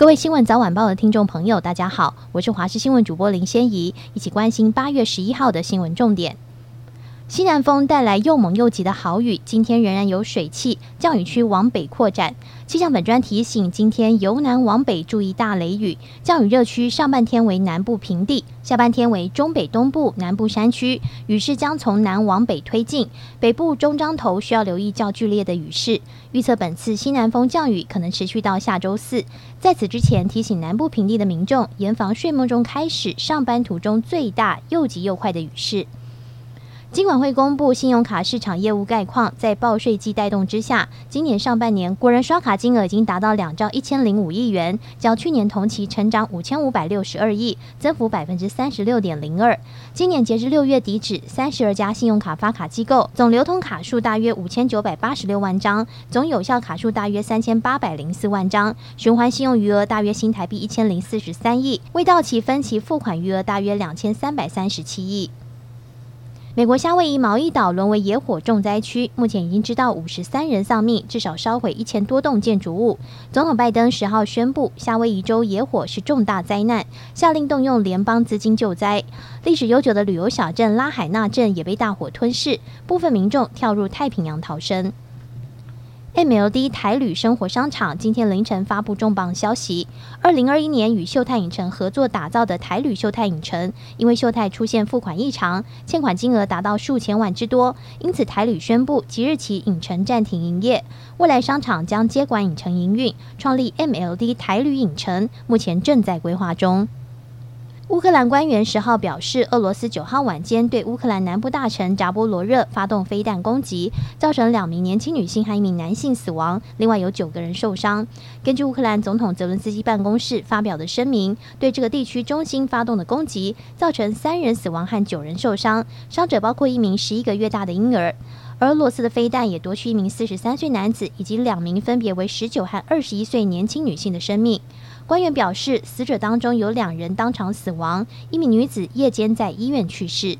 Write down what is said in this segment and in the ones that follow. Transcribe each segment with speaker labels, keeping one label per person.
Speaker 1: 各位新闻早晚报的听众朋友，大家好，我是华视新闻主播林仙怡，一起关心八月十一号的新闻重点。西南风带来又猛又急的好雨，今天仍然有水汽，降雨区往北扩展。气象本专提醒，今天由南往北注意大雷雨。降雨热区上半天为南部平地，下半天为中北东部、南部山区，雨势将从南往北推进。北部中张头需要留意较剧烈的雨势。预测本次西南风降雨可能持续到下周四。在此之前，提醒南部平地的民众严防睡梦中开始，上班途中最大又急又快的雨势。金管会公布信用卡市场业务概况，在报税季带动之下，今年上半年国人刷卡金额已经达到两兆一千零五亿元，较去年同期成长五千五百六十二亿，增幅百分之三十六点零二。今年截至六月底止，三十二家信用卡发卡机构总流通卡数大约五千九百八十六万张，总有效卡数大约三千八百零四万张，循环信用余额大约新台币一千零四十三亿，未到期分期付款余额大约两千三百三十七亿。美国夏威夷毛伊岛沦为野火重灾区，目前已经知道五十三人丧命，至少烧毁一千多栋建筑物。总统拜登十号宣布，夏威夷州野火是重大灾难，下令动用联邦资金救灾。历史悠久的旅游小镇拉海纳镇也被大火吞噬，部分民众跳入太平洋逃生。MLD 台旅生活商场今天凌晨发布重磅消息：二零二一年与秀泰影城合作打造的台旅秀泰影城，因为秀泰出现付款异常，欠款金额达到数千万之多，因此台旅宣布即日起影城暂停营业，未来商场将接管影城营运，创立 MLD 台旅影城，目前正在规划中。乌克兰官员十号表示，俄罗斯九号晚间对乌克兰南部大城扎波罗热发动飞弹攻击，造成两名年轻女性和一名男性死亡，另外有九个人受伤。根据乌克兰总统泽伦斯基办公室发表的声明，对这个地区中心发动的攻击，造成三人死亡和九人受伤，伤者包括一名十一个月大的婴儿。而俄罗斯的飞弹也夺去一名四十三岁男子以及两名分别为十九和二十一岁年轻女性的生命。官员表示，死者当中有两人当场死亡，一名女子夜间在医院去世。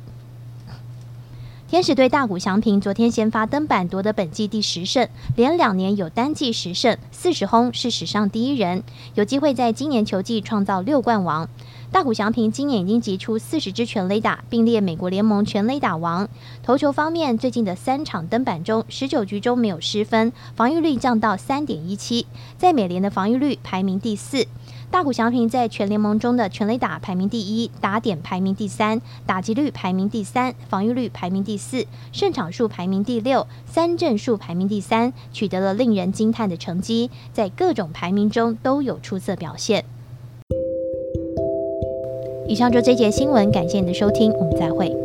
Speaker 1: 天使队大谷翔平昨天先发登板夺得本季第十胜，连两年有单季十胜，四十轰是史上第一人，有机会在今年球季创造六冠王。大谷翔平今年已经击出四十支全垒打，并列美国联盟全垒打王。投球方面，最近的三场登板中，十九局中没有失分，防御率降到三点一七，在美联的防御率排名第四。大谷翔平在全联盟中的全垒打排名第一，打点排名第三，打击率排名第三，防御率排名第四，胜场数排名第六，三振数排名第三，取得了令人惊叹的成绩，在各种排名中都有出色表现。以上就这节新闻，感谢你的收听，我们再会。